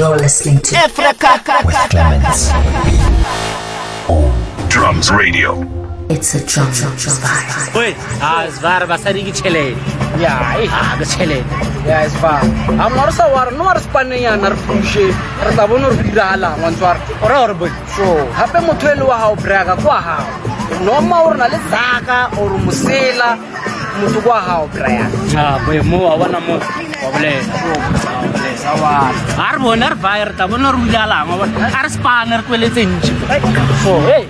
You're listening to Africa with Clemens. Drums Radio. It's a drum vibe. Oi, a zvar basari ki chele. Ya, eh. Ah, ke chele. Ya, es va. Amor sa war, no war spanne ya nar pushe. Re tla bona re dira hala ngwantswar. Ora ora boy. So, hape motho e le wa hao brega kwa hao. Noma o na le zaka o re mosela motho kwa hao brega. Ah, boy mo wa bona mo. Wa bolela. kawan. ar bonar fire tabonor ujala ngobot ar spanner kwele tinj oh hey.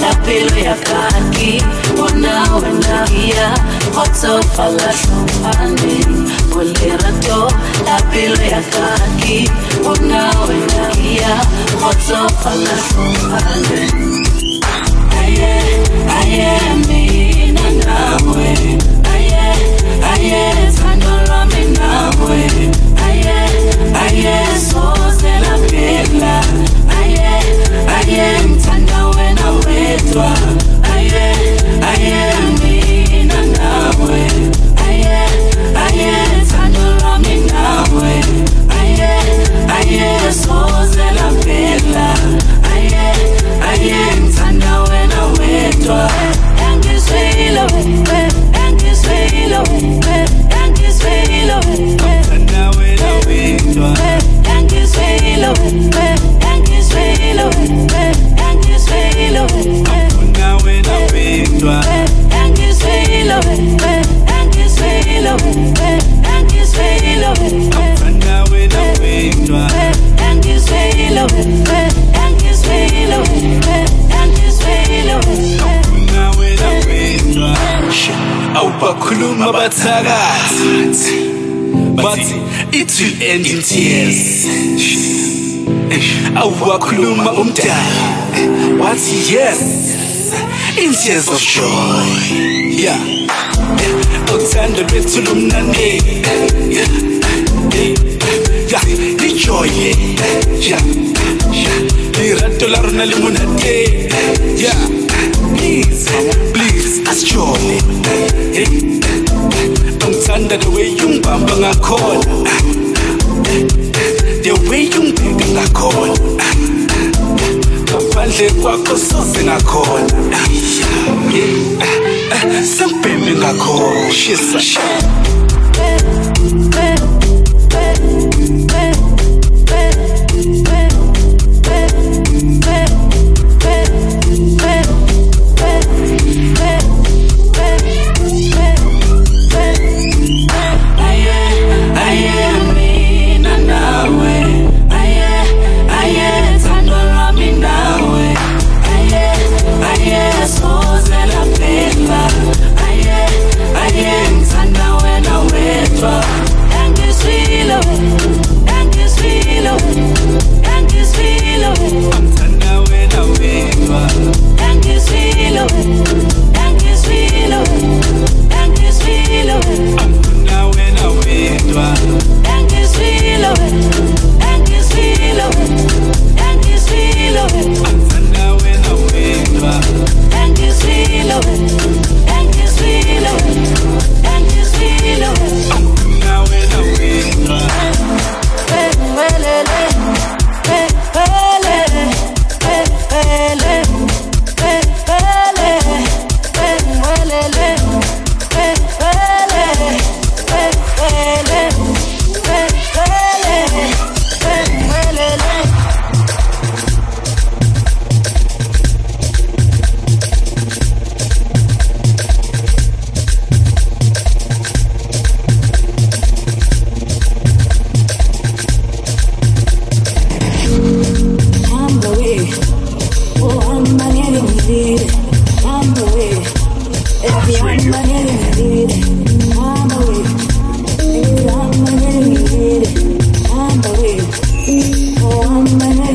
La pelo ya ka haki ona wena kia kgotsofala hlomphane o lerato la ya ka haki ona wena kia kgotsofala hlomphane aye aye mina nawe. Aye aye thando lwami aye aye soze laphela aye wedwa aye aye mina nawe. Aye aye thando lwami nawe. Aye aye soze laphela aye aye ngithanda wena wedwa. Engizwile we engizwile we engizwile we ngithanda wena wedwa. Engizwile we engizwile we engizwile we engizwile we ngithanda wena wedwa engizwile we engizwile we engizwile we nawena wedwa awubakhuluma bathakathi bathi it will end in tears awubakhuluma umdala wathi yes in tears of joy yeah uthando lwethu lumnandi yeah yeah ijoy yeah. Lirato la rona le monate. Please please asijole ngithanda the way ngakhona. The way ungibheka ngakhona ngaphandle kwakho soze ngakhona. Sengibhembe ngakhona. Shisa. moment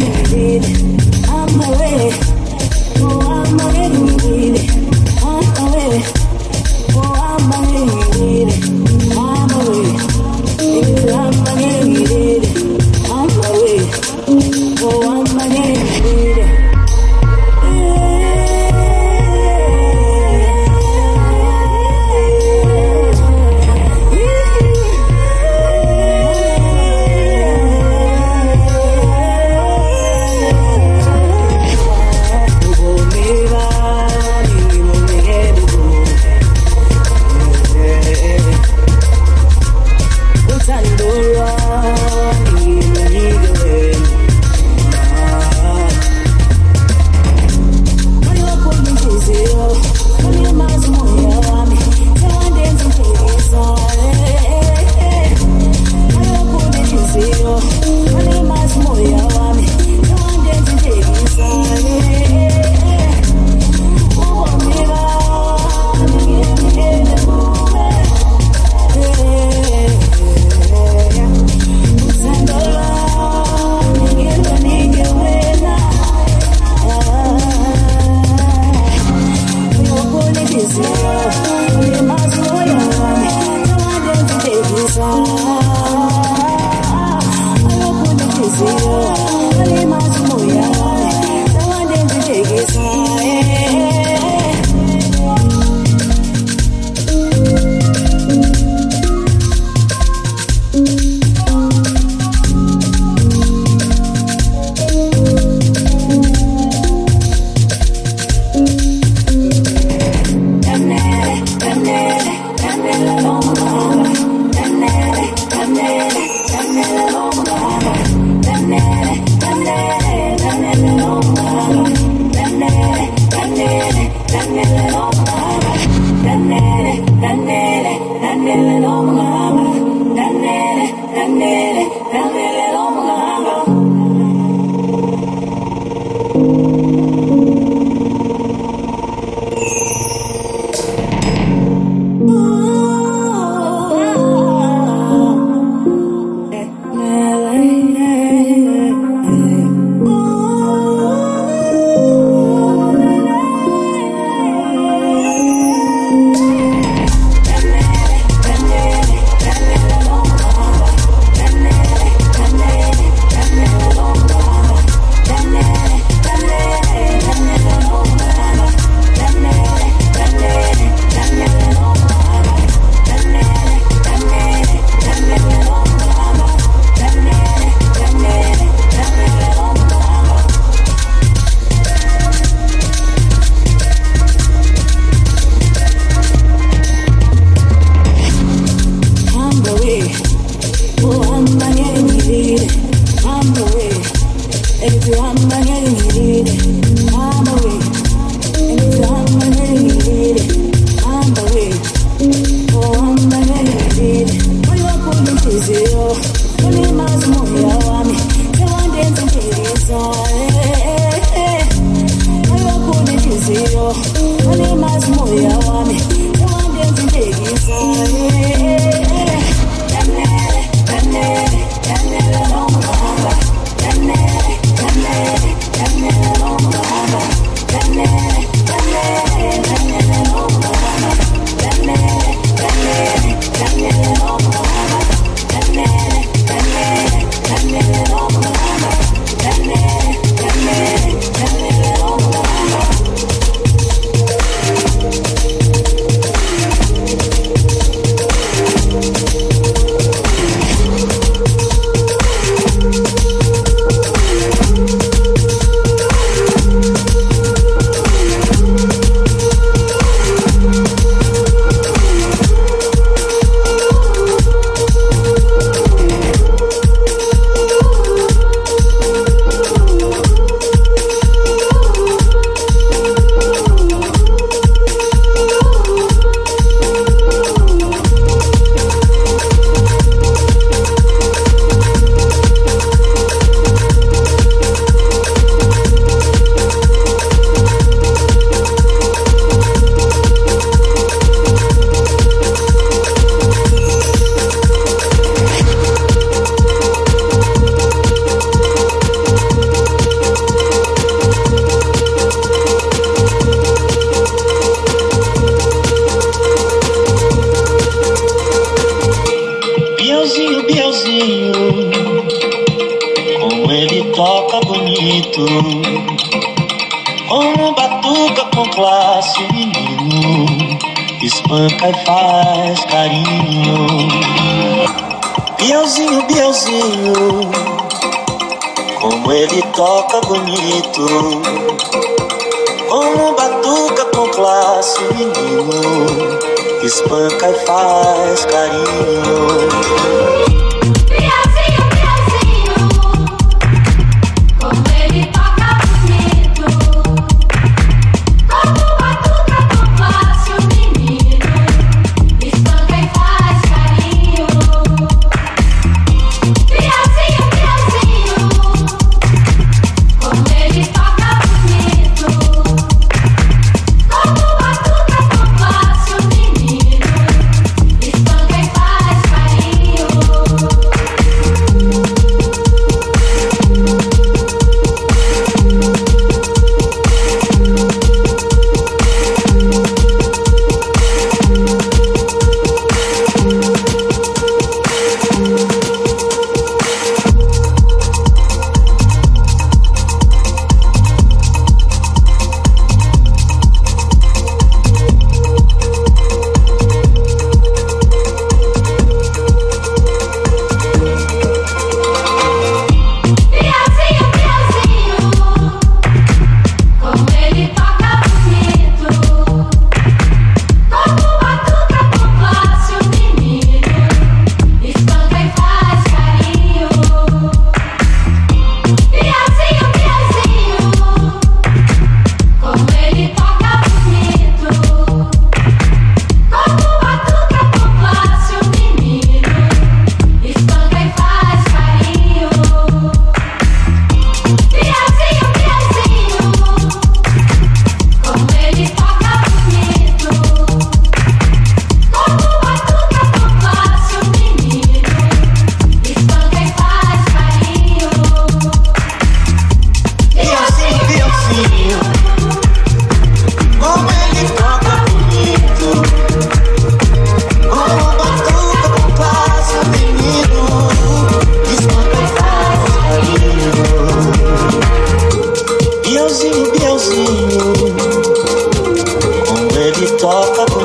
como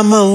I'm a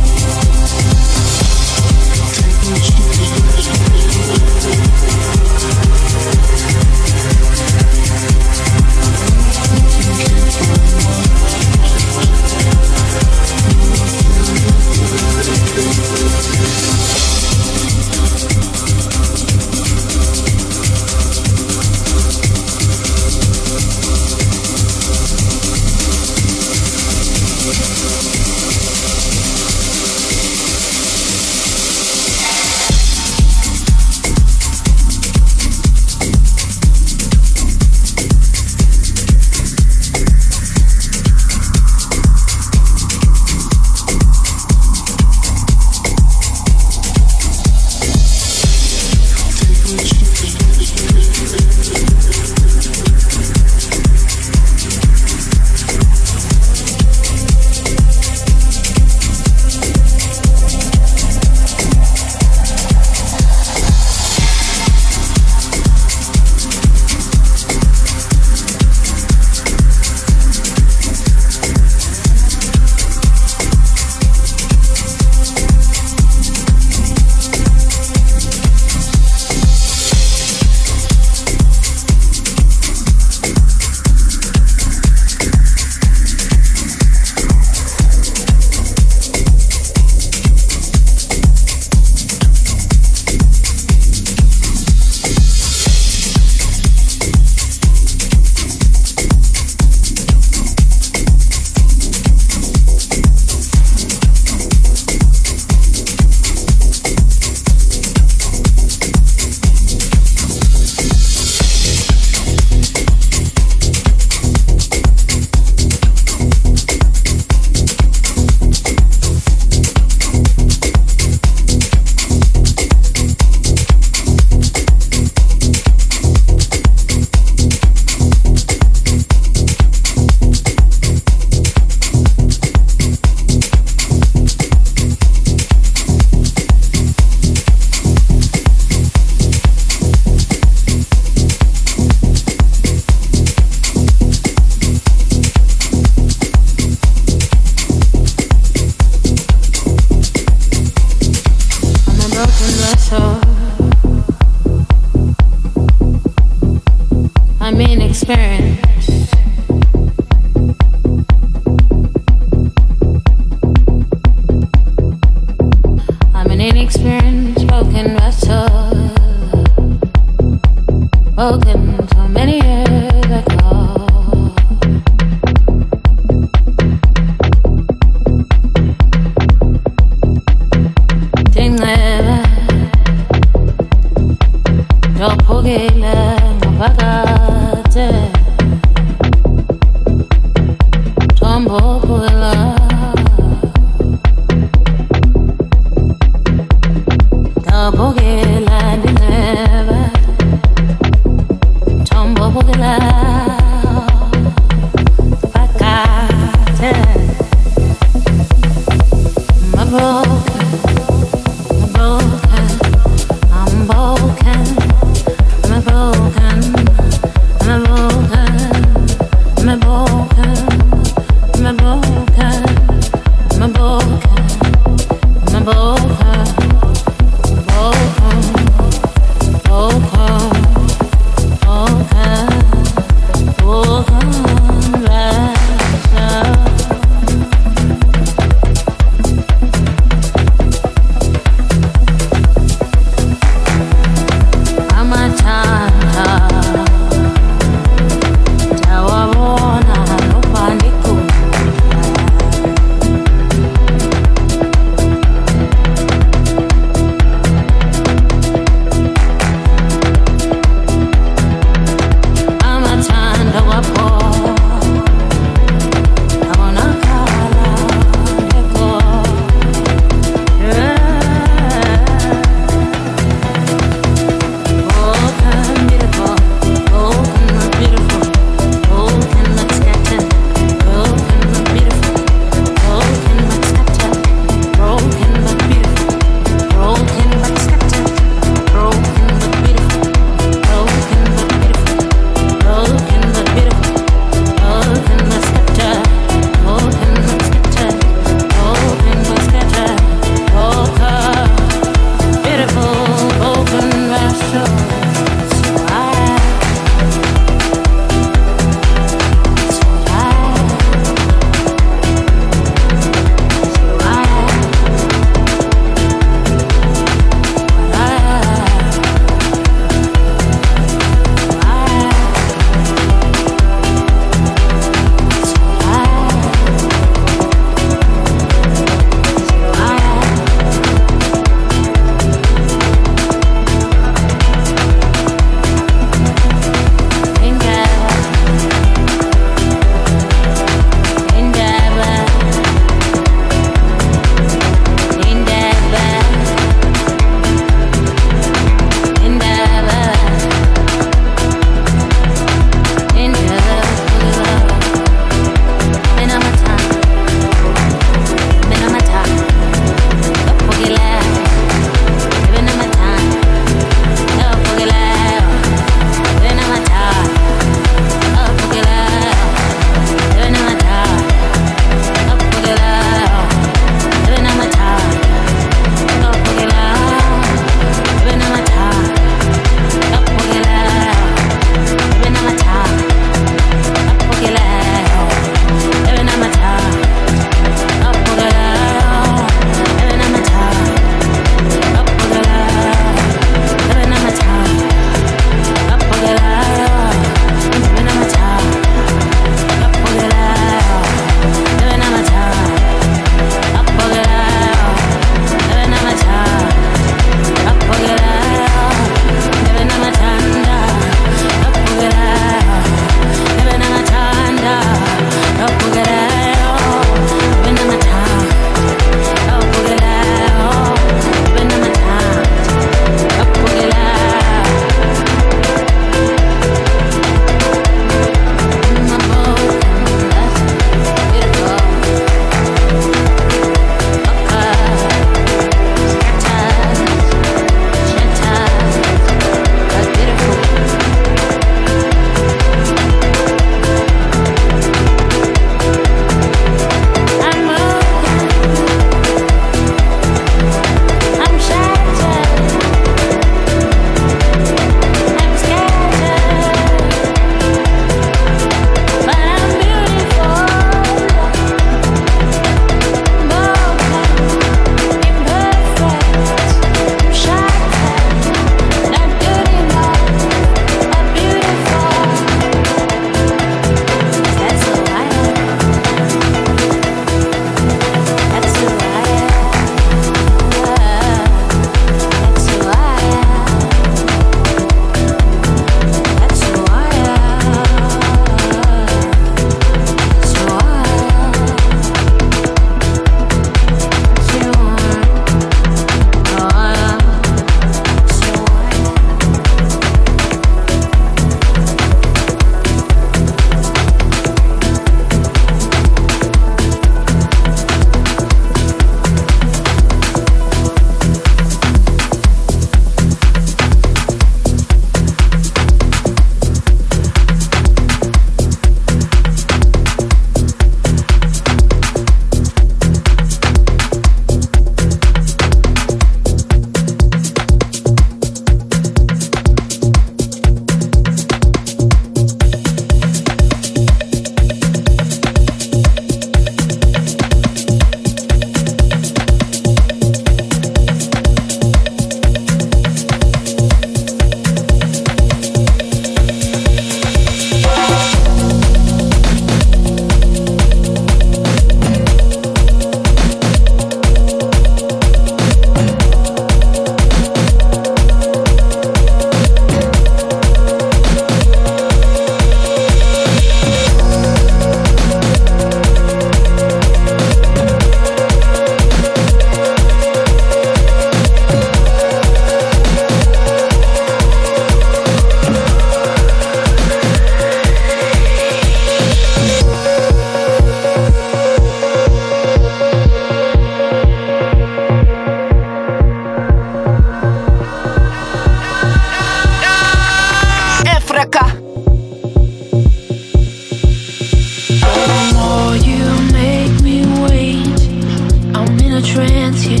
trance, yeah.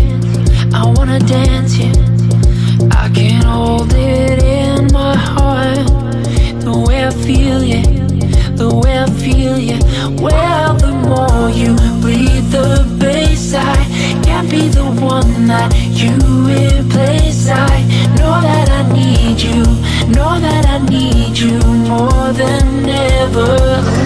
I wanna dance, yeah. I can't hold it in my heart. The way I feel, yeah. The way I feel, yeah. Well, the more you breathe the bass, I can't be the one that you replace. I know that I need you, know that I need you more than ever.